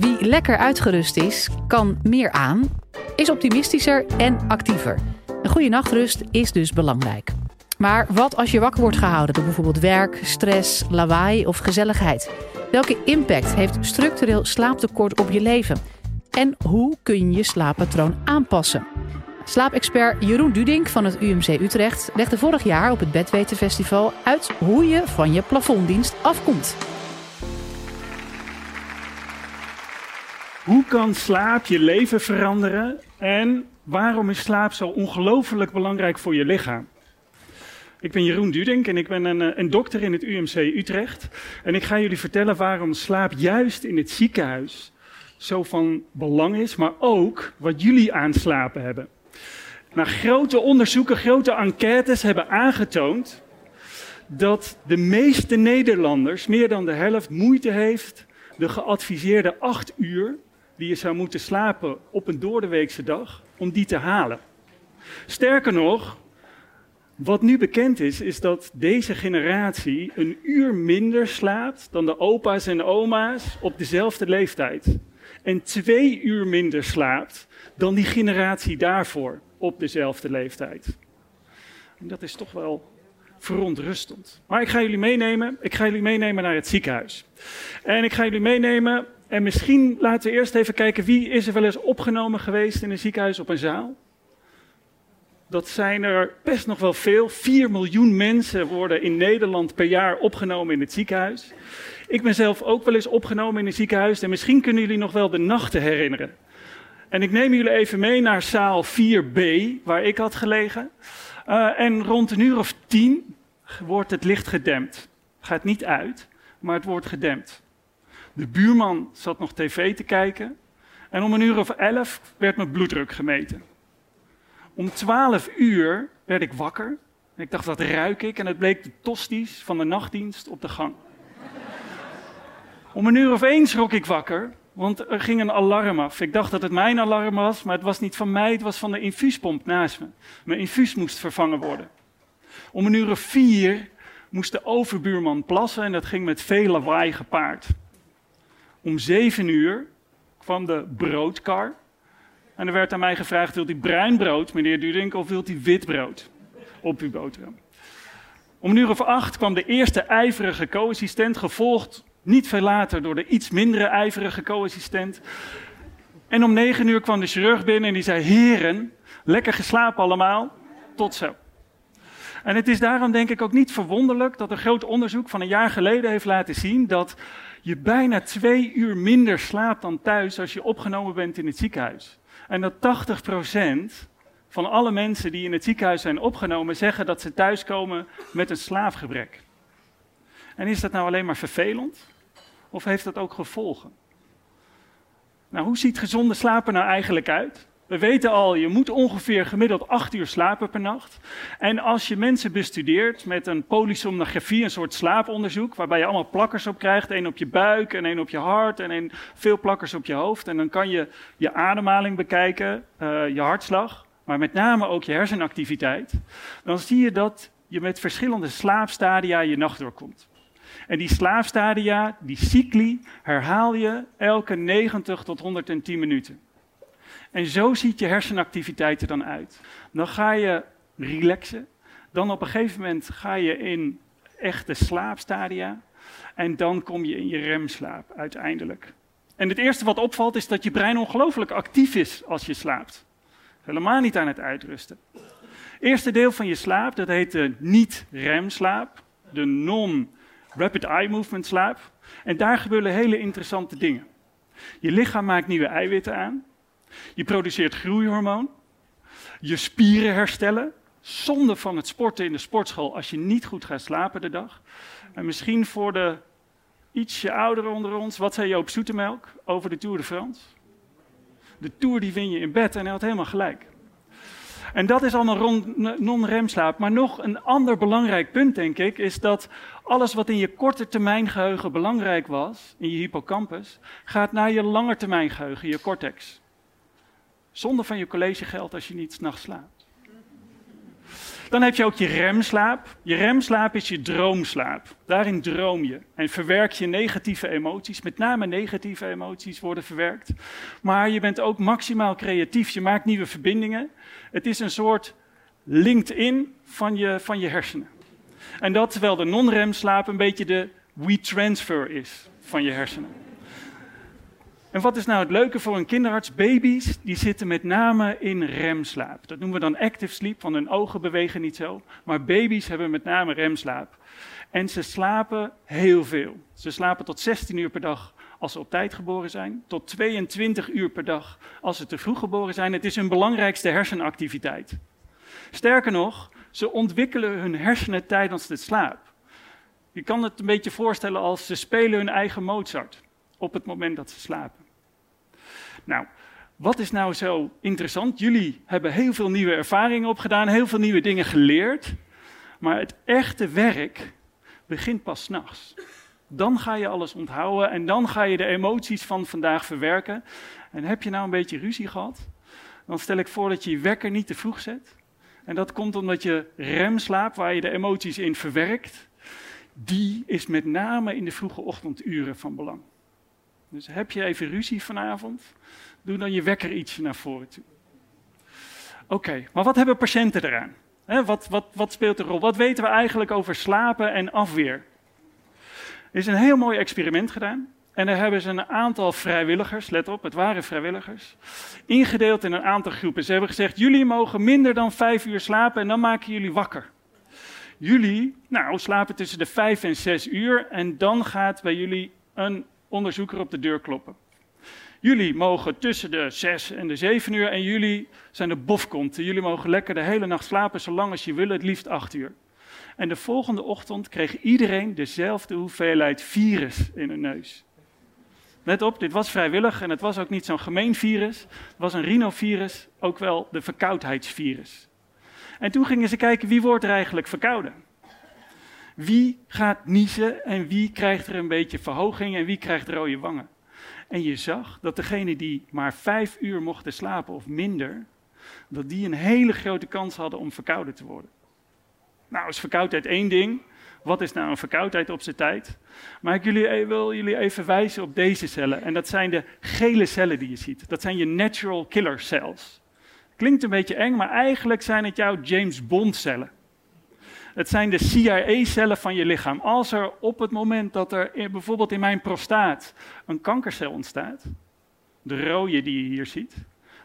Wie lekker uitgerust is, kan meer aan, is optimistischer en actiever. Een goede nachtrust is dus belangrijk. Maar wat als je wakker wordt gehouden door bijvoorbeeld werk, stress, lawaai of gezelligheid? Welke impact heeft structureel slaaptekort op je leven? En hoe kun je slaappatroon aanpassen? Slaapexpert Jeroen Dudink van het UMC Utrecht legde vorig jaar op het Bedwetenfestival uit hoe je van je plafonddienst afkomt. Hoe kan slaap je leven veranderen en waarom is slaap zo ongelooflijk belangrijk voor je lichaam? Ik ben Jeroen Dudink en ik ben een, eh, een, dokter in het UMC Utrecht. En ik ga jullie vertellen waarom slaap juist in het ziekenhuis zo van belang is, maar ook wat jullie aan slapen hebben. Nou, grote onderzoeken, grote enquêtes hebben aangetoond dat de meeste Nederlanders, meer dan de helft, moeite heeft de geadviseerde acht uur die je zou moeten slapen op een doordeweekse dag, om die te halen. Sterker nog, wat nu bekend is, is dat deze generatie een uur minder slaapt dan de opa's en oma's op dezelfde leeftijd. En twee uur minder slaapt dan die generatie daarvoor op dezelfde leeftijd. En dat is toch wel verontrustend. Maar ik ga jullie meenemen. Ik ga jullie meenemen naar het ziekenhuis. En ik ga jullie meenemen. En misschien laten we eerst even kijken wie is er wel eens opgenomen geweest in een ziekenhuis op een zaal. Dat zijn er best nog wel veel. 4 miljoen mensen worden in Nederland per jaar opgenomen in het ziekenhuis. Ik ben zelf ook wel eens opgenomen in een ziekenhuis. En misschien kunnen jullie nog wel de nachten herinneren. En ik neem jullie even mee naar zaal 4B, waar ik had gelegen. Uh, en rond een uur of tien wordt het licht gedempt. Gaat niet uit, maar het wordt gedempt. De buurman zat nog tv te kijken. En om een uur of elf werd mijn bloeddruk gemeten. Om twaalf uur werd ik wakker. En ik dacht, wat ruik ik? En het bleek de tosties van de nachtdienst op de gang. Om een uur of één schrok ik wakker, want er ging een alarm af. Ik dacht dat het mijn alarm was, maar het was niet van mij, het was van de infuuspomp naast me. Mijn infuus moest vervangen worden. Om een uur of vier moest de overbuurman plassen en dat ging met veel lawaai gepaard. Om zeven uur kwam de broodkar. En er werd aan mij gevraagd, wilt u bruin brood, meneer Dudink, of wilt u wit brood op uw boterham? Om een uur of acht kwam de eerste ijverige co-assistent, gevolgd niet veel later door de iets mindere ijverige co-assistent. En om negen uur kwam de chirurg binnen en die zei, heren, lekker geslapen allemaal, tot zo. En het is daarom denk ik ook niet verwonderlijk dat een groot onderzoek van een jaar geleden heeft laten zien dat je bijna twee uur minder slaapt dan thuis als je opgenomen bent in het ziekenhuis. En dat 80% van alle mensen die in het ziekenhuis zijn opgenomen zeggen dat ze thuiskomen met een slaapgebrek. En is dat nou alleen maar vervelend? Of heeft dat ook gevolgen? Nou, hoe ziet gezonde slapen nou eigenlijk uit? We weten al, je moet ongeveer gemiddeld acht uur slapen per nacht. En als je mensen bestudeert met een polysomnografie, een soort slaaponderzoek, waarbij je allemaal plakkers op krijgt, één op je buik en één op je hart en veel plakkers op je hoofd. En dan kan je je ademhaling bekijken, uh, je hartslag, maar met name ook je hersenactiviteit. Dan zie je dat je met verschillende slaapstadia je nacht doorkomt. En die slaapstadia, die cycli, herhaal je elke 90 tot 110 minuten. En zo ziet je hersenactiviteit er dan uit. Dan ga je relaxen. Dan op een gegeven moment ga je in echte slaapstadia. En dan kom je in je remslaap uiteindelijk. En het eerste wat opvalt is dat je brein ongelooflijk actief is als je slaapt. Helemaal niet aan het uitrusten. Eerste deel van je slaap, dat heet de niet-remslaap. De non-rapid eye movement slaap. En daar gebeuren hele interessante dingen. Je lichaam maakt nieuwe eiwitten aan. Je produceert groeihormoon. Je spieren herstellen. Zonde van het sporten in de sportschool als je niet goed gaat slapen de dag. En misschien voor de ietsje ouderen onder ons, wat zei Joop Zoetemelk over de Tour de France? De Tour die win je in bed en hij had helemaal gelijk. En dat is allemaal non-remslaap. Maar nog een ander belangrijk punt, denk ik, is dat alles wat in je korte termijn geheugen belangrijk was, in je hippocampus, gaat naar je langetermijn geheugen, je cortex. Zonder van je collegegeld als je niet s'nachts slaapt. Dan heb je ook je remslaap. Je remslaap is je droomslaap. Daarin droom je en verwerk je negatieve emoties. Met name negatieve emoties worden verwerkt. Maar je bent ook maximaal creatief. Je maakt nieuwe verbindingen. Het is een soort LinkedIn van je, van je hersenen. En dat terwijl de non-remslaap een beetje de we-transfer is van je hersenen. En wat is nou het leuke voor een kinderarts? Baby's die zitten met name in remslaap. Dat noemen we dan active sleep, want hun ogen bewegen niet zo. Maar baby's hebben met name remslaap. En ze slapen heel veel. Ze slapen tot 16 uur per dag als ze op tijd geboren zijn, tot 22 uur per dag als ze te vroeg geboren zijn. Het is hun belangrijkste hersenactiviteit. Sterker nog, ze ontwikkelen hun hersenen tijdens de slaap. Je kan het een beetje voorstellen als ze spelen hun eigen Mozart op het moment dat ze slapen. Nou, wat is nou zo interessant? Jullie hebben heel veel nieuwe ervaringen opgedaan, heel veel nieuwe dingen geleerd. Maar het echte werk begint pas s'nachts. Dan ga je alles onthouden en dan ga je de emoties van vandaag verwerken. En heb je nou een beetje ruzie gehad? Dan stel ik voor dat je je wekker niet te vroeg zet. En dat komt omdat je remslaap, waar je de emoties in verwerkt, die is met name in de vroege ochtenduren van belang. Dus heb je even ruzie vanavond, doe dan je wekker ietsje naar voren toe. Oké, maar wat hebben patiënten eraan? wat, wat, wat speelt er rol? Wat weten we eigenlijk over slapen en afweer? Er is een heel mooi experiment gedaan. En daar hebben ze een aantal vrijwilligers, let op, het waren vrijwilligers, ingedeeld in een aantal groepen. Ze hebben gezegd, jullie mogen minder dan vijf uur slapen en dan maken jullie wakker. Jullie, nou, slapen tussen de vijf en zes uur en dan gaat bij jullie een onderzoeker op de deur kloppen. Jullie mogen tussen de zes en de zeven uur en jullie zijn de bofkonten. Jullie mogen lekker de hele nacht slapen, zolang als je wil, het liefst acht uur. En de volgende ochtend kreeg iedereen dezelfde hoeveelheid virus in hun neus. Let op, dit was vrijwillig en het was ook niet zo'n gemeen virus. Het was een rhinovirus, ook wel de verkoudheidsvirus. En toen gingen ze kijken wie wordt er eigenlijk verkouden. Wie gaat niezen en wie krijgt er een beetje verhoging en wie krijgt rode wangen. En je zag dat degene die maar vijf uur mochten slapen of minder, dat die een hele grote kans hadden om verkouden te worden. Nou, is verkoudheid één ding. Wat is nou een verkoudheid op zijn tijd? Maar ik jullie, e- wil jullie even wijzen op deze cellen. En dat zijn de gele cellen die je ziet. Dat zijn je natural killer cells. Klinkt een beetje eng, maar eigenlijk zijn het jouw James Bond cellen. Het zijn de CIA-cellen van je lichaam. Als er op het moment dat er bijvoorbeeld in mijn prostaat een kankercel ontstaat, de rode die je hier ziet,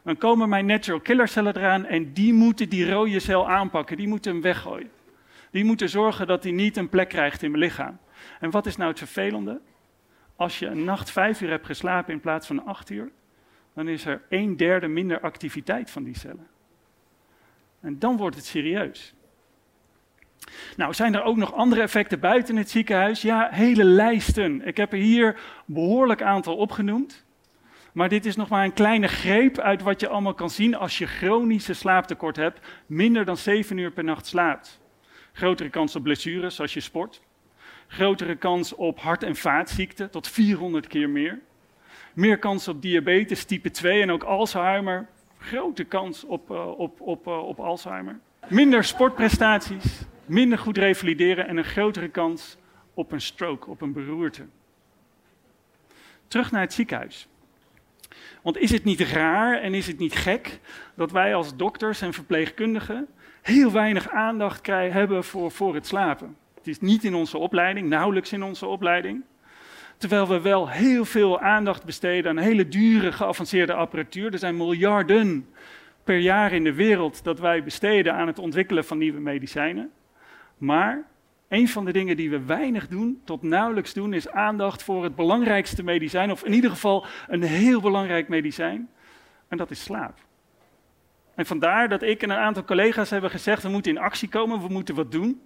dan komen mijn natural killer cellen eraan en die moeten die rode cel aanpakken, die moeten hem weggooien. Die moeten zorgen dat hij niet een plek krijgt in mijn lichaam. En wat is nou het vervelende? Als je een nacht vijf uur hebt geslapen in plaats van acht uur, dan is er een derde minder activiteit van die cellen. En dan wordt het serieus. Nou, zijn er ook nog andere effecten buiten het ziekenhuis? Ja, hele lijsten. Ik heb er hier een behoorlijk aantal opgenoemd. Maar dit is nog maar een kleine greep uit wat je allemaal kan zien als je chronische slaaptekort hebt, minder dan 7 uur per nacht slaapt. Grotere kans op blessures als je sport. Grotere kans op hart- en vaatziekten, tot 400 keer meer. Meer kans op diabetes type 2 en ook Alzheimer. Grote kans op, uh, op, op, uh, op Alzheimer. Minder sportprestaties, minder goed revalideren en een grotere kans op een stroke, op een beroerte. Terug naar het ziekenhuis. Want is het niet raar en is het niet gek dat wij als dokters en verpleegkundigen heel weinig aandacht krijgen, hebben voor, voor het slapen? Het is niet in onze opleiding, nauwelijks in onze opleiding. Terwijl we wel heel veel aandacht besteden aan hele dure geavanceerde apparatuur. Er zijn miljarden per jaar in de wereld dat wij besteden aan het ontwikkelen van nieuwe medicijnen. Maar een van de dingen die we weinig doen, tot nauwelijks doen, is aandacht voor het belangrijkste medicijn, of in ieder geval een heel belangrijk medicijn, en dat is slaap. En vandaar dat ik en een aantal collega's hebben gezegd: we moeten in actie komen, we moeten wat doen.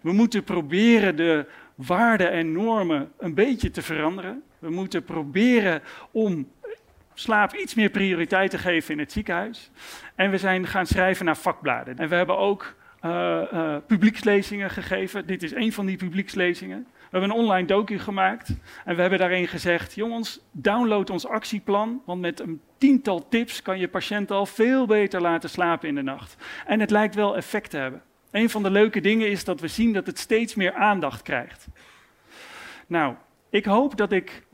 We moeten proberen de waarden en normen een beetje te veranderen. We moeten proberen om slaap iets meer prioriteit te geven in het ziekenhuis. En we zijn gaan schrijven naar vakbladen. En we hebben ook uh, uh, publiekslezingen gegeven. Dit is een van die publiekslezingen. We hebben een online docu gemaakt en we hebben daarin gezegd: jongens, download ons actieplan, want met een tiental tips kan je patiënt al veel beter laten slapen in de nacht. En het lijkt wel effect te hebben. Een van de leuke dingen is dat we zien dat het steeds meer aandacht krijgt. Nou, ik hoop dat ik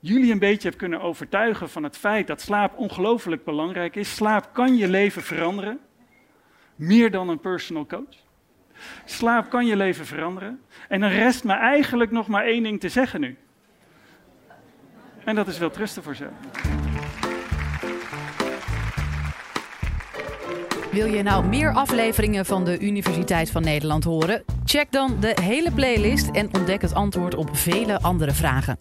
jullie een beetje heb kunnen overtuigen van het feit dat slaap ongelooflijk belangrijk is. Slaap kan je leven veranderen, meer dan een personal coach. Slaap kan je leven veranderen. En dan rest me eigenlijk nog maar één ding te zeggen nu. En dat is wel trusten voor zo. Wil je nou meer afleveringen van de Universiteit van Nederland horen? Check dan de hele playlist en ontdek het antwoord op vele andere vragen.